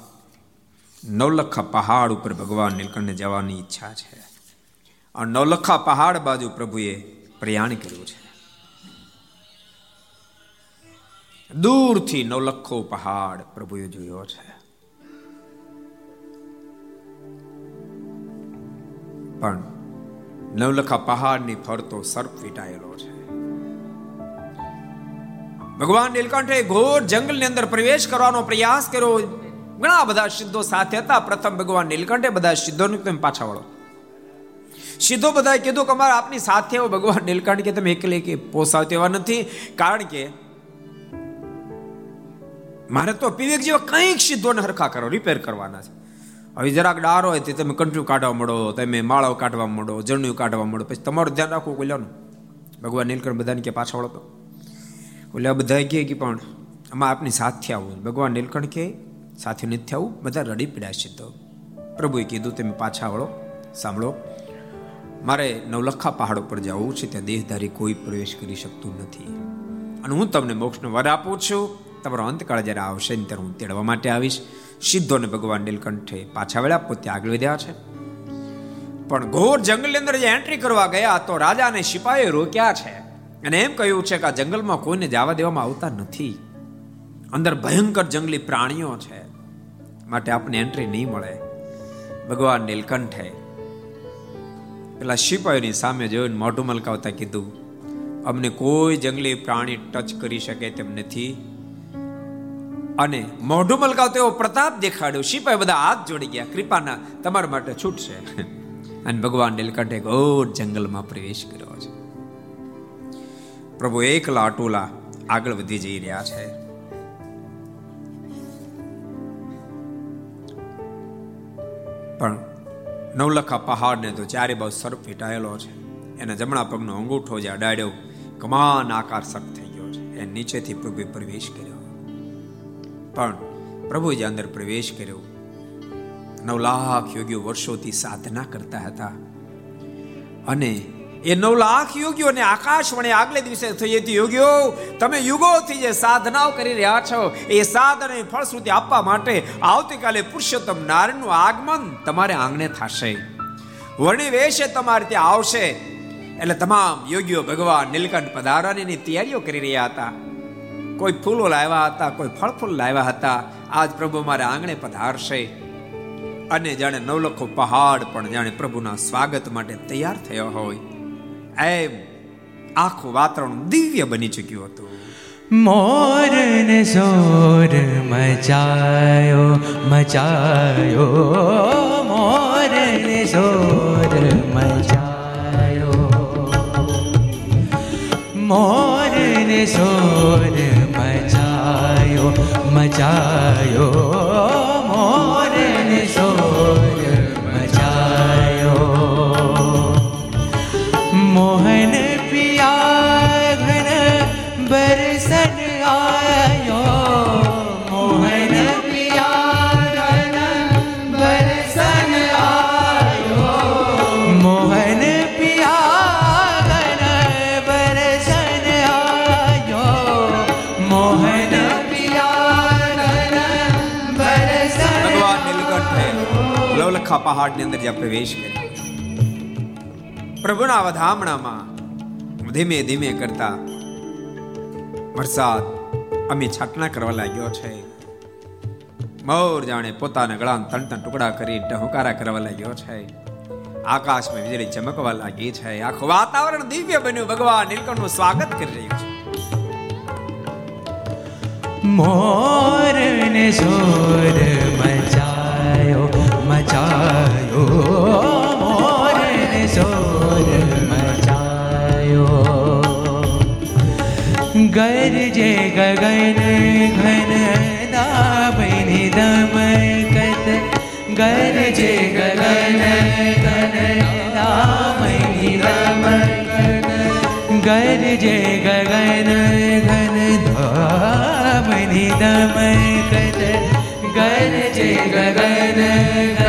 નવલખા પહાડ ઉપર ભગવાન નીલકંઠને જવાની ઈચ્છા છે. આ નવલખા પહાડ બાજુ પ્રભુએ પ્રયાણ કર્યું છે. દૂરથી નવલખો પહાડ પ્રભુએ જોયો છે. પણ નવલખા પહાડની ફરતો સર્પ વીટાયેલો છે. ભગવાન નીલકંઠે ઘોર જંગલની અંદર પ્રવેશ કરવાનો પ્રયાસ કર્યો. ઘણા બધા સિદ્ધો સાથે હતા. પ્રથમ ભગવાન નીલકંઠે બધા સિદ્ધોને તમે પાછા વળો. સિદ્ધો બધાએ કીધું કે અમારે આપની સાથે ભગવાન નીલકંઠ કે, તમે એકલે કે પોસાવ તેવા નથી. કારણ કે મારે તો પીવેક જેવા કંઈક સિદ્ધોને હરખા કરો રિપેર કરવાના છે. હવે જરાક ડાર હોય તે તમે કંઠ્યું કાઢવા મળો, તમે માળાઓ કાઢવા મળો જણ્યું કાઢવા મળો. પછી તમારું ધ્યાન રાખવું કોલ્યાનું ભગવાન નીલકંઠ બધાને કે પાછા વળો તો. ઓલા બધા કહે કે પણ આમાં આપની સાથે આવું ભગવાન નીલકંઠ કે સાથે નથી આવું બધા રડી પડ્યા છે તો. પ્રભુએ કીધું, તમે પાછા વળો, સાંભળો. મારે નવલખા પહાડ ઉપર જવું છે, ત્યાં દેહધારી કોઈ પ્રવેશ કરી શકતું નથી. અને હું તમને મોક્ષનો વર આપું છું. તમારો અંતકાળ જ્યારે આવશે ને ત્યારે હું તેડવા માટે આવીશ. સિદ્ધોને ભગવાન નીલકંઠે પાછા વળ્યા, પોતે આગળ વધ્યા છે. પણ ઘોર જંગલની અંદર જે એન્ટ્રી કરવા ગયા, તો રાજા અને સિપાહીએ રોક્યા છે. અને એમ કહ્યું છે કે આ જંગલમાં કોઈને જવા દેવામાં આવતા નથી. અંદર ભયંકર જંગલી પ્રાણીઓ છે. માટે આપને એન્ટ્રી નહીં મળે. ભગવાન નીલકંઠે પેલા સિપાહીની સામે જોઈને મોઢું મલકાવતા કીધું, અમને કોઈ જંગલી પ્રાણી ટચ કરી શકે તેમ નથી. અને મોઢું મલકાવતો એવો પ્રતાપ દેખાડ્યો. સિપાહી બધા હાથ જોડી ગયા. કૃપાના તમારા માટે છૂટશે. અને ભગવાન નીલકંઠે ઘોર જંગલમાં પ્રવેશ કર્યો છે. પ્રભુ એકલા અટોલા આગળ વધી જઈ રહ્યા છે. પણ નવલખા પહાડને તો ચારે બાજુ સર્પ ફીટાયેલો છે. એના જમણા પગનો અંગૂઠો જે અડાડ્યો કમાન આકાર સર્પ થઈ ગયો છે. એ નીચેથી પ્રભુએ પ્રવેશ કર્યો. પણ પ્રભુએ અંદર પ્રવેશ કર્યો નવ લાખ યોગીઓ વર્ષોથી સાધના કરતા હતા. અને એ નવ લાખ યોગીઓને આકાશવાણી આગલે દિવસે થઈ હતી, યોગીઓ, તમે યુગોથી જે સાધનાઓ કરી રહ્યા છો, એ સાધને ફળશ્રુતિ આપવા માટે આવતીકાલે પુરુષોત્તમ નારાયણનું આગમન તમારે આંગણે થશે. વર્ણિ વેશે તમારે ત્યાં આવશે. એટલે તમામ યોગીઓ ભગવાન નીલકંઠ પધારવાની તૈયારીઓ કરી રહ્યા હતા. કોઈ ફૂલો લાવ્યા હતા, કોઈ ફળ ફૂલ લાવ્યા હતા, આજ પ્રભુ મારે આંગણે પધારશે. અને જાણે નવલખો પહાડ પણ જાણે પ્રભુના સ્વાગત માટે તૈયાર થયો હોય. એમ આખું વાતાવરણ દિવ્ય બની ચૂક્યું હતું. મોર ને સોર મચાયો મચાયો. ને સોર મચાયો. મોર ને સોર મચાયો મચાયો મોર ને સોર મચાયો. મોહન લવલખા પહાડની અંદર જ્યાં પ્રવેશ કર્યો પ્રભુના વધામણામાં ધીમે ધીમે કરતા વરસાદ અમે છાટના કરવા લાગ્યો છે. મોર જાણે પોતાના ગળાના ત્રણ ત્રણ ટુકડા કરી ટહુકારા કરવા લાગ્યો છે. આકાશમાં વીજળી ચમકવા લાગી છે. આખું વાતાવરણ દિવ્ય બન્યું. ભગવાન નીલકંઠનું સ્વાગત કરી રહ્યું છે. મોર ને સોર મચાયો, મોરને સોર મચાયો. ગરજે ગગન ઘન દાબની દમકત ગરજે ગગન ઘન દામની દમકત ગરજે ગગન ઘન ધામની દમકત ગરજે ગગન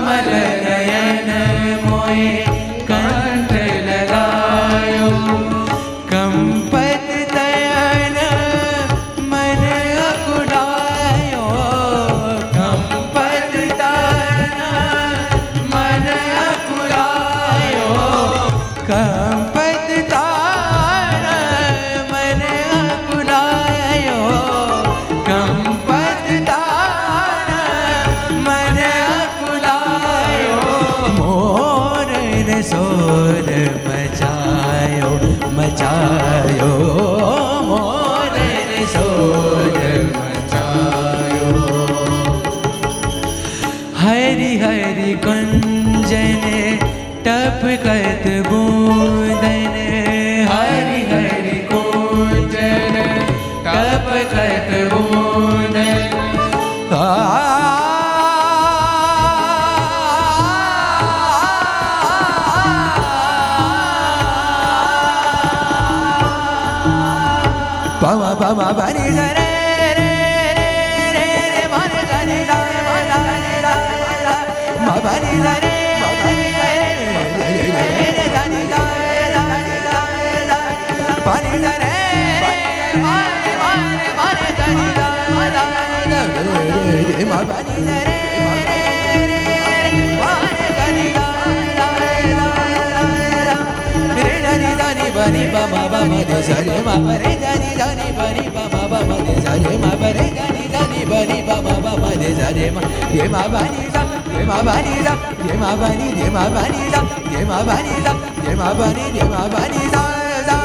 કમલ નયન મોએ bani ba ma da da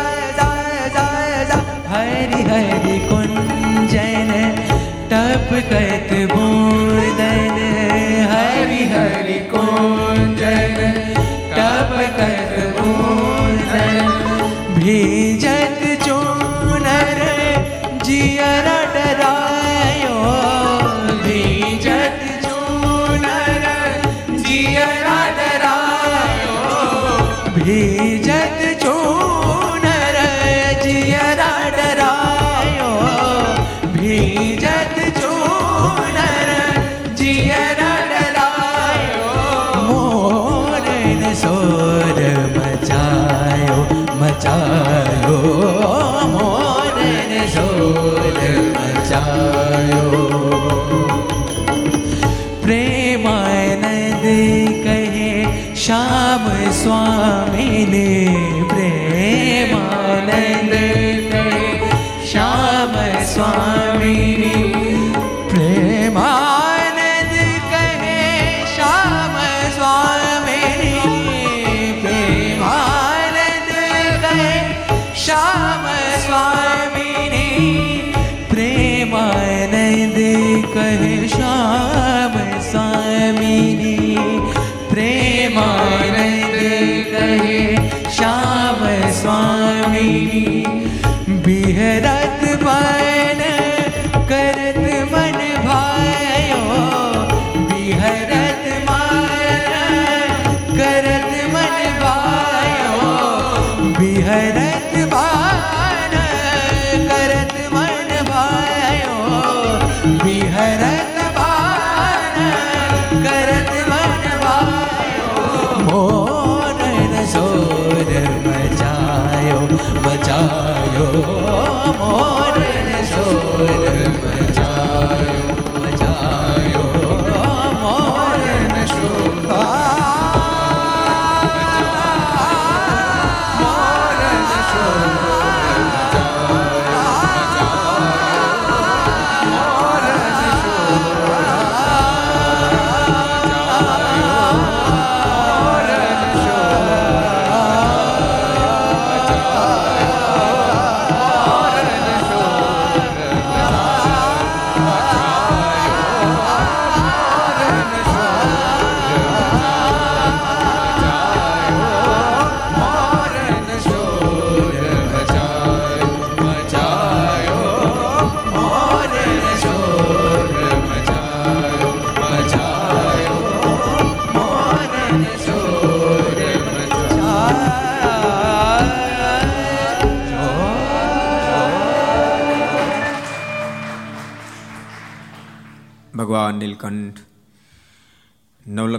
da da तप कत बूंदन हरि हरि कुंजन श्याम स्वामी ने प्रेमानंद कहे श्याम स्वामी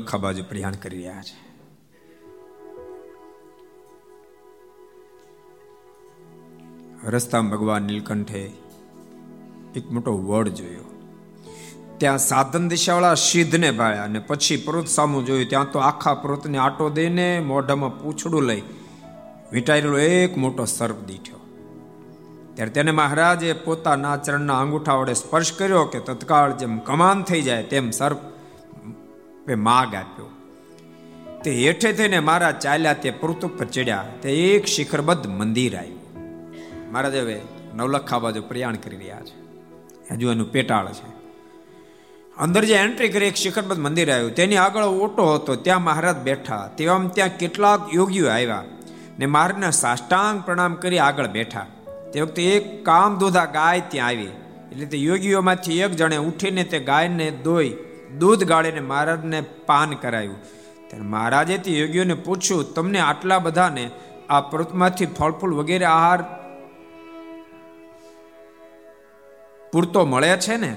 નવલખા બાજુ પ્રયાણ કરી રહ્યા છે. રસ્તામાં ભગવાન નીલકંઠે એક મોટો વડ જોયો. ત્યાં સાધન દિશાવાળા સિદ્ધને ભાળ્યા અને પછી પર્વત સામું જોયું. ત્યાં તો આખા પર્વતને આટો દઈને મોઢામાં પૂછડું લઈ વીંટાયેલો એક મોટો સર્પ દીઠ્યો. ત્યારે તેને મહારાજે પોતાના ચરણના અંગૂઠા વડે સ્પર્શ કર્યો કે તત્કાળ જેમ કમાન થઈ જાય તેમ સર્પ માગ આપ્યો. તે હેઠે થઈને મારા ચાલ્યા તે પૃથ્વ ઉપર ચડ્યા. તે એક શિખરબદ્ધ મંદિર આવ્યું. મહારાજ હવે નવલખા બાજુ પ્રયાણ કરી રહ્યા છે. હજુ એનું પેટાળ છે. અંદર જે એન્ટ્રી કરી એક શિખરબદ્ધ મંદિર આવ્યું. તેની આગળ ઓટો હતો. ત્યાં મહારાજ બેઠા. તેવામાં ત્યાં કેટલાક યોગીઓ આવ્યા ને મહારાજને સાષ્ટાંગ પ્રણામ કરી આગળ બેઠા. તે વખતે એક કામ દોધા ગાય ત્યાં આવી. એટલે તે યોગીઓમાંથી એક જણે ઉઠીને તે ગાયને દોઈ દૂધ ગાળીને મહારાજને પાન કરાયું. ત્યારે મહારાજે તે યોગીઓને પૂછ્યું, તમને આટલા બધાને આ પર્વતમાંથી ફળફૂલ વગેરે આહાર પૂરતો મળે છે ને?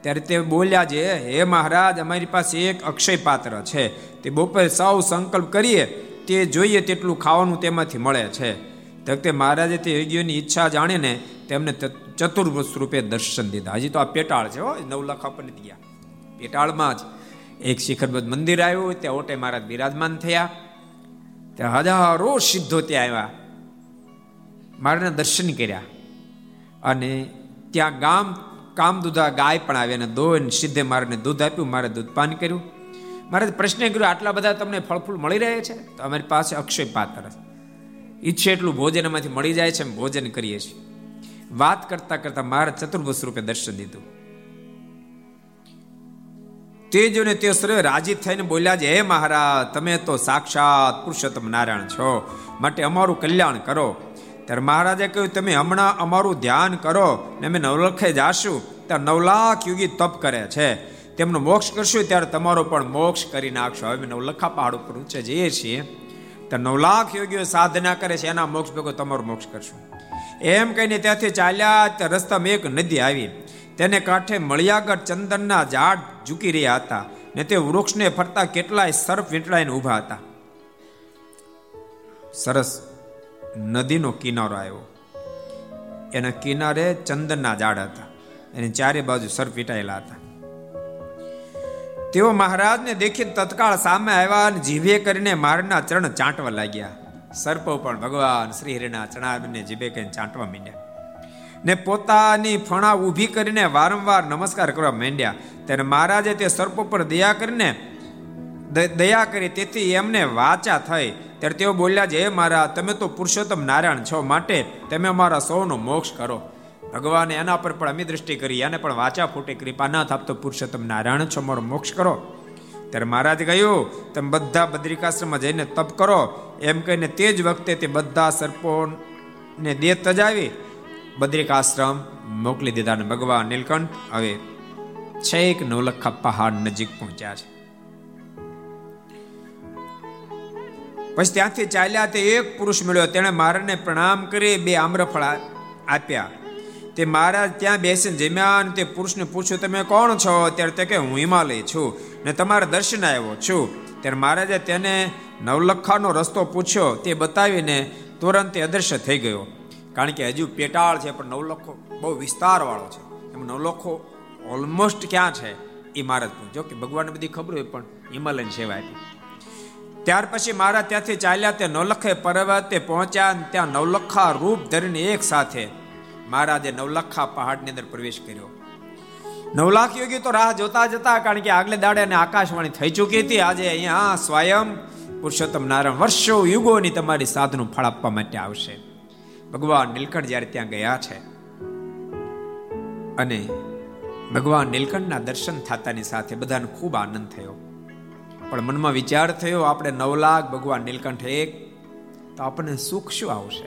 ત્યારે તે બોલ્યા છે, હે મહારાજ, અમારી પાસે એક અક્ષય પાત્ર છે. તે બપોરે સૌ સંકલ્પ કરીએ, તે જોઈએ તેટલું ખાવાનું તેમાંથી મળે છે. તે મહારાજે તે યોગીઓની ઈચ્છા જાણીને તેમને ચતુર્ભુજ રૂપે દર્શન દીધા. હજી તો આ પેટાળ છે હો, નવ લાખ આપણને ગયા પેટાળમાં જ એક શિખરબદ્ધ મંદિર આવ્યું ત્યાં ઓટે મહારાજ બિરાજમાન થયા. ત્યાં હજારો સિદ્ધો ત્યાં આવ્યા. મારાના દર્શન કર્યા. અને ત્યાં ગામ કામ દૂધા ગાય પણ આવી અને દોન સિદ્ધે મારાને દૂધ આપ્યું મારે દૂધ પાન કર્યું. મારે પ્રશ્ન કર્યો, આટલા બધા તમને ફળફૂલ મળી રહે છે? તો અમારી પાસે અક્ષય પાત્ર ઈચ્છે એટલું ભોજન એમાંથી મળી જાય છે ભોજન કરીએ છીએ. વાત કરતા કરતા મારા ચતુર્ભુજ રૂપે દર્શન દીધું. તે જોને તે સર્વે રાજી થઈને બોલ્યા છે, હે મહારાજ, તમે તો સાક્ષાત પુરુષોત્તમ નારાયણ છો. માટે અમારું કલ્યાણ કરો. ત્યારે મહારાજે કહ્યું, તમે હમણાં અમારું ધ્યાન કરો ને અમે નવલખે જાશું. ત્યાં નવ લાખ યુગી તપ કરે છે. તેમનો મોક્ષ કરશું ત્યારે તમારો પણ મોક્ષ કરી નાખશો. હવે નવલખા પહાડ ઉપર ઊંચે જઈએ છીએ. તો નવ લાખ યોગીઓ સાધના કરે છે, એના મોક્ષ ભેગો તમારો મોક્ષ કરશું. એમ કહીને ત્યાંથી ચાલ્યા રસ્તામાં એક નદી આવી. તેને કાંઠે મળિયાગર ચંદનના ઝાડ ઝૂકી રહ્યા હતા ને તે વૃક્ષને ફરતા કેટલાય સર્પ વીંટળાઈને ઊભા હતા. સરસ નદીનો કિનારો આવ્યો. એના કિનારે ચંદનના ઝાડ હતા. અને ચારે બાજુ સર્પ વીંટાયેલા હતા. તેઓ મહારાજને દેખી તત્કાળ સામે આવ્યા અને જીભે કરીને મારના ચરણ ચાંટવા લાગ્યા. સર્પો પણ ભગવાન શ્રી હરિના ચરણાને જીભે કરીને ચાંટવા માંડ્યા. ને પોતાની ફણા ઊભી કરીને વારંવાર નમસ્કાર કરવા માંડ્યા. ત્યારે મહારાજે તે સર્પો પર દયા કરીને દયા કરી, તેથી એમને વાચા થઈ. ત્યારે તેઓ બોલ્યા છે, હે મારા તમે તો પુરુષોત્તમ નારાયણ છો, માટે તમે અમારા સૌનો મોક્ષ કરો. ભગવાને એના પર પણ અમી દ્રષ્ટિ કરી એને પણ વાચા ફૂટે. કૃપા ના થાપતો પુરુષોત્તમ નારાયણ છો મારો મોક્ષ કરો. ત્યારે મહારાજ કહ્યું, તમે બધા બદ્રિકાશ્રમમાં જઈને તપ કરો. એમ કહીને તે જ વખતે તે બધા સર્પોને દે તજાવી બદ્રિકાશ્રમ મોકલી દીધા અને ભગવાન નીલકંઠ હવે છેક નવલખા પહાડ નજીક પહોંચ્યા છે. પછી ત્યાંથી ચાલ્યા તે એક પુરુષ મળ્યો. તેણે મારાને પ્રણામ કરી, બે આમ્રફળ આપ્યા. તે મહારાજ ત્યાં બેસીને જમ્યા અને તે પુરુષને પૂછ્યું, તમે કોણ છો? ત્યારે તે કે હું હિમાલય છું ને તમારા દર્શન આવ્યો છું. ત્યારે મહારાજે તેને નવલખાનો રસ્તો પૂછ્યો. તે બતાવીને તુરંત અદૃશ્ય થઈ ગયો. કારણ કે હજુ પેટાળ છે, પણ નવલખો બહુ વિસ્તારવાળો છે. એમ નવલખો ઓલમોસ્ટ ક્યાં છે એ મહારાજ જો કે ભગવાનને બધી ખબર હોય, પણ હિમાલયન સેવા આપી. ત્યાર પછી મારા ત્યાંથી ચાલ્યા તે નવલખે પર્વતે પહોંચ્યા ત્યાં નવલખા રૂપ ધરીને એક સાથે મહારાજે નવલખા પહાડની અંદર પ્રવેશ કર્યો. નવલાખ યોગી તો રાહ જોતા જતા કારણ કે આગલે દાડે અને આકાશવાણી થઈ ચૂકી હતી. આજે અહીંયા સ્વયં પુરુષોત્તમ નારાયણ વર્ષો યુગોની તમારી સાધનું ફળ આપવા માટે આવશે. ભગવાન નીલકંઠ જ્યારે ત્યાં ગયા છે અને ભગવાન નીલકંઠના દર્શન થતાની સાથે બધાને ખૂબ આનંદ થયો. પણ મનમાં વિચાર થયો, આપણે નવ લાખ ભગવાન નીલકંઠ એક, તો આપણને સુખ શું આવશે?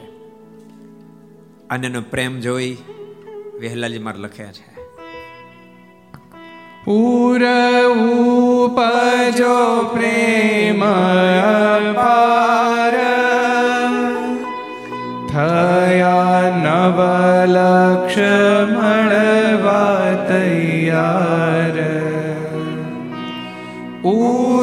અને પ્રેમ જોઈ વહેલાજી માર લખ્યા છે. પૂર ઉપજો પ્રેમ પાર થયા નવલક્ષ મળવા તૈયાર પૂર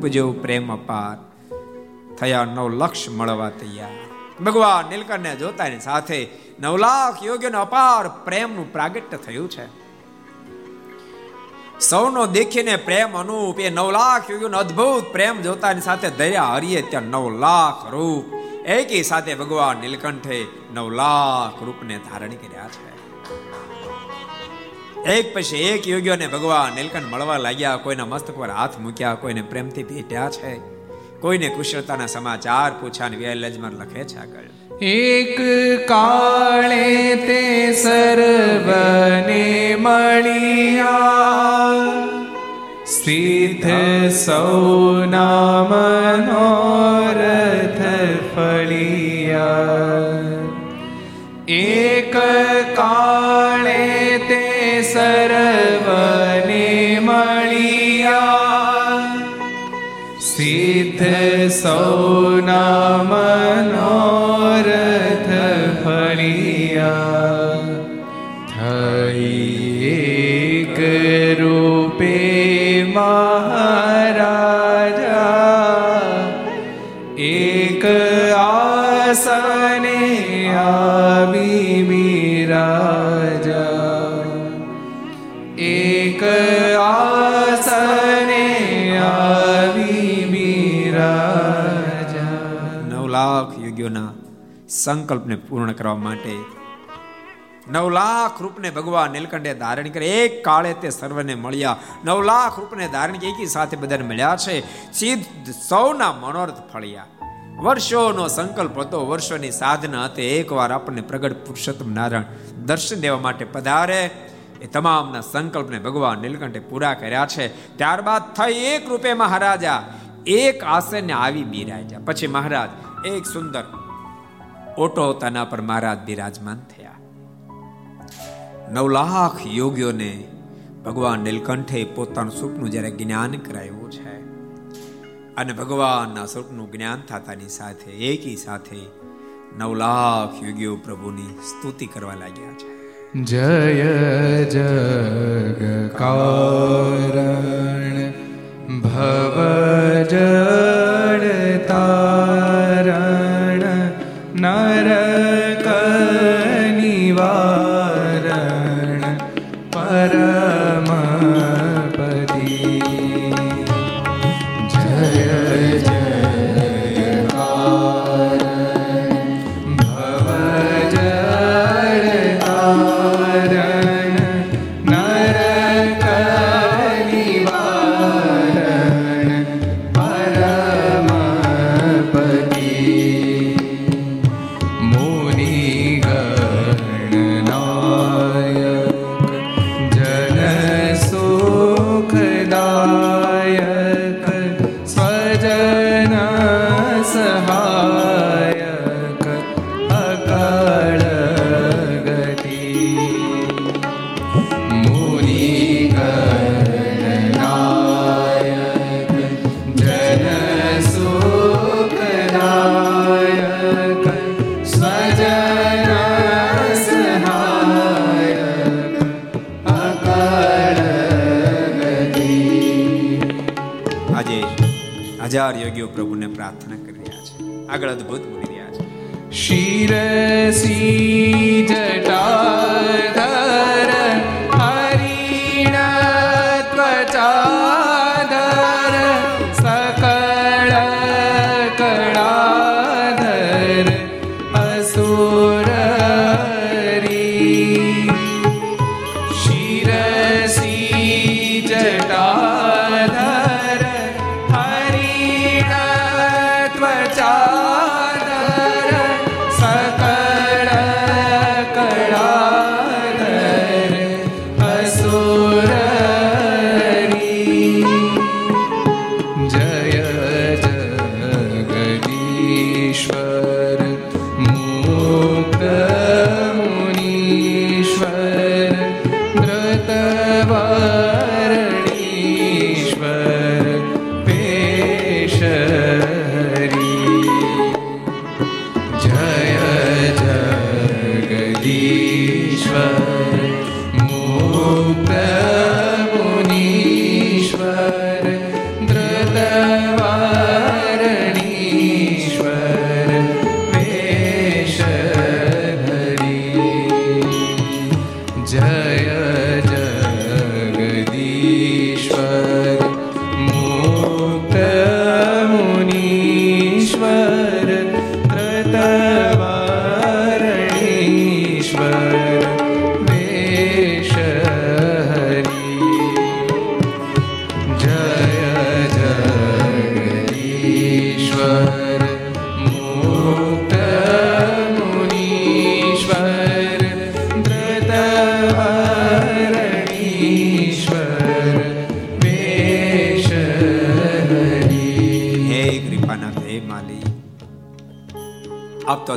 પૂર ઉપજો પ્રેમ અપાર. થયા નવ લક્ષ મળવા તૈયાર. ભગવાન નીલકંઠને જોતાની સાથે નવ લાખ યોગ્યનો અપાર પ્રેમનું પ્રાગટ્ય થયું છે. સૌનો દેખીને પ્રેમ અનુપ એ નવ લાખ યોગ્યનો અદ્ભુત પ્રેમ જોતાની સાથે દયા હરિએ ત્યાં નવ લાખ રૂપ. એકી સાથે ભગવાન નીલકંઠે નવ લાખ રૂપને ધારણ કર્યા છે. એક પછી એક યોગ્યોને ભગવાન નીલકંઠ મળવા લાગ્યા, કોઈના મસ્તક પર હાથ મૂક્યા, કોઈને પ્રેમથી ભેટ્યા છે. કોઈને કુશળતાના સમાચાર પૂછ્યા વ્યાલજમાં લખે છે આગળ. એક કાળે તે સર્વને મળ્યા. સિદ્ધ સૌના મનોરથ ફળિયા. એક કાળે સિદ્ધ સૌના મનોરથ ફળિયા થઈ એક રૂપે મહારાજા સંકલ્પને પૂર્ણ કરવા માટે નવ લાખ રૂપને ભગવાન નીલકંઠે ધારણ કરે એક કાળે તે સર્વને મળ્યા. નવ લાખ રૂપને ધારણ કરી એકી સાથે બધાને મળ્યા છે. સિદ્ધ સૌના મનોરથ ફળ્યા. વર્ષોનો સંકલ્પ હતો, વર્ષોની સાધના હતી. એકવાર આપણને પ્રગટ પુરુષોત્તમ નારાયણ દર્શન દેવા માટે પધારે, એ તમામના સંકલ્પને ભગવાન નીલકંઠે પૂરા કર્યા છે. ત્યારબાદ થઈ એક રૂપે મહારાજા, એક આસને આવી બિરાજા પછી મહારાજ, એક સુંદર ઓટો તાના પર મહારાજ બિરાજમાન થયા. નવ લાખ યોગીઓને ભગવાન નીલકંઠે પોતાનું સુખનું જ્યારે જ્ઞાન કરાવ્યું છે અને ભગવાનના સ્વરૂપનું જ્ઞાન થતાની સાથે, એકી સાથે નવ લાખ યોગીઓ પ્રભુની સ્તુતિ કરવા લાગ્યા છે. જય જગ ભવ જડ અદ્ભુત બોલી રહ્યા છે. શિરસી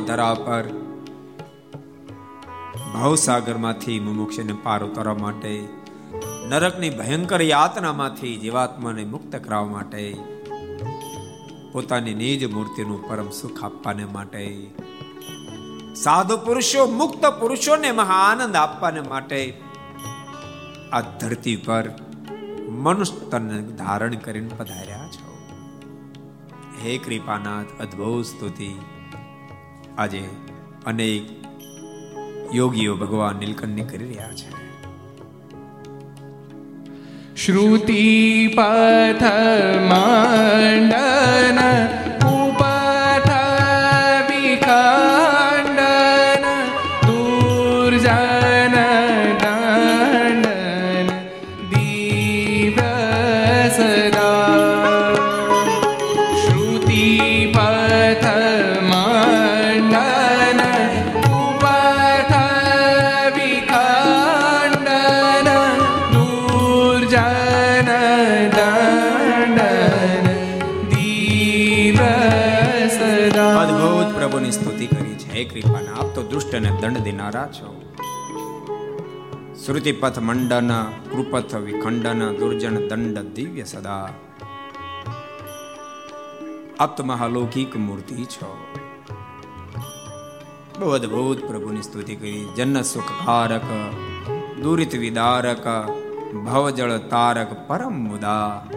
ધરા પર ભાવસાગરમાંથી મુમુક્ષને પાર ઉતારવા માટે, નરકની ભયંકર યાતનામાંથી જીવાત્માને મુક્ત કરાવવા માટે, પોતાની નિજ મૂર્તિનું પરમ સુખ આપવાને માટે, સાધુ પુરુષો, મુક્ત પુરુષોને મહાઆનંદ આપવાને માટે, આ ધરતી પર મનુષ્ય તન ધારણ કરીને પધાર્યા છો. હે કૃપાનાથ, અદ્ભુત સ્તુતિ. આજે અનેક યોગીઓ ભગવાન નીલકંઠની કરી રહ્યા છે. શ્રુતિ પથ મંડન દુષ્ટને દંડ દેનારા છો. શ્રુતિપથ મંડન, કૃપથ વિખંડન, દુર્જન દંડ દિવ્ય સદા. આપ મૂર્તિ છો. બહુ અદભુત પ્રભુની સ્તુતિ કરી. જન્ન સુખકારક, દુરિત વિદારક, ભવજળ તારક પરમ મુદા.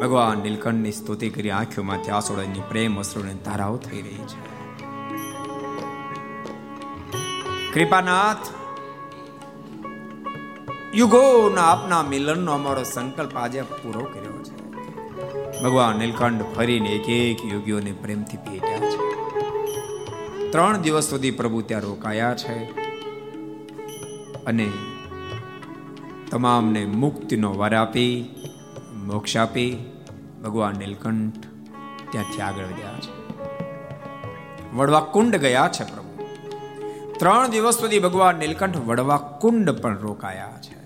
ભગવાન નીલકંઠની સ્તુતિ કરી આંખોમાંથી આસોડાની પ્રેમ અસરોની ધારાઓ થઈ રહી છે. કૃપાનાથ, યુગોના આપના મિલનનો અમારો સંકલ્પ આજે પૂરો કર્યો છે. ભગવાન નીલકંઠ ફરીને એક એક યોગીઓને પ્રેમથી ભેટ્યા છે. ત્રણ દિવસ સુધી પ્રભુ ત્યાં રોકાયા છે અને તમામને મુક્તિનો વર આપી, મોક્ષ આપી ભગવાન નીલકંઠ ત્યાંથી આગળ વધ્યા છે. વડવા કુંડ ગયા છે પ્રભુ. ત્રણ દિવસ સુધી ભગવાન નીલકંઠ વડવા કુંડ પણ રોકાયા છે.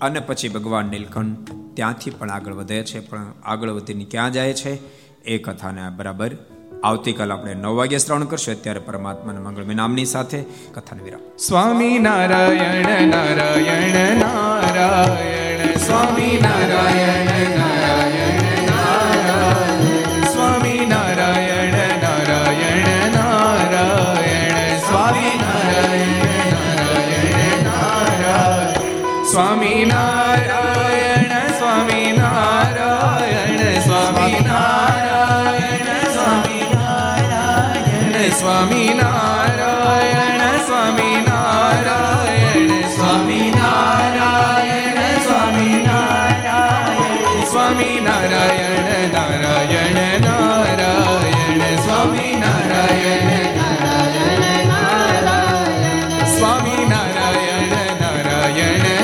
અને પછી ભગવાન નીલકંઠ ત્યાંથી પણ આગળ વધે છે, પણ આગળ વધીને ક્યાં જાય છે, એ કથાને બરાબર આવતીકાલ આપણે નવ વાગે શ્રવણ કરશું. અત્યારે પરમાત્માના મંગળમય નામની સાથે કથાને વિરામ. સ્વામી નારાયણ નારાયણ નારાયણ, સ્વામી નારાયણ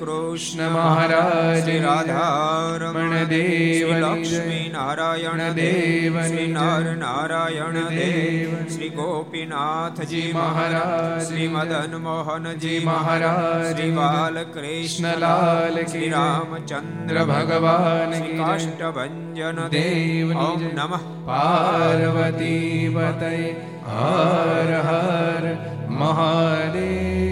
કૃષ્ણ મહારાજ રાધારમણ દેવ લક્ષ્મી નારાયણ દેવ શ્રી નર નારાયણ દેવ શ્રી ગોપીનાથજી મહારાજ શ્રી મદન મોહનજી મહારાજ શ્રી બાલકૃષ્ણલાલ શ્રી રામચંદ્ર ભગવાન કાષ્ટભન દેવ ઓમ નમઃ. પાર્વતી પતય હર હર મહાદેવ.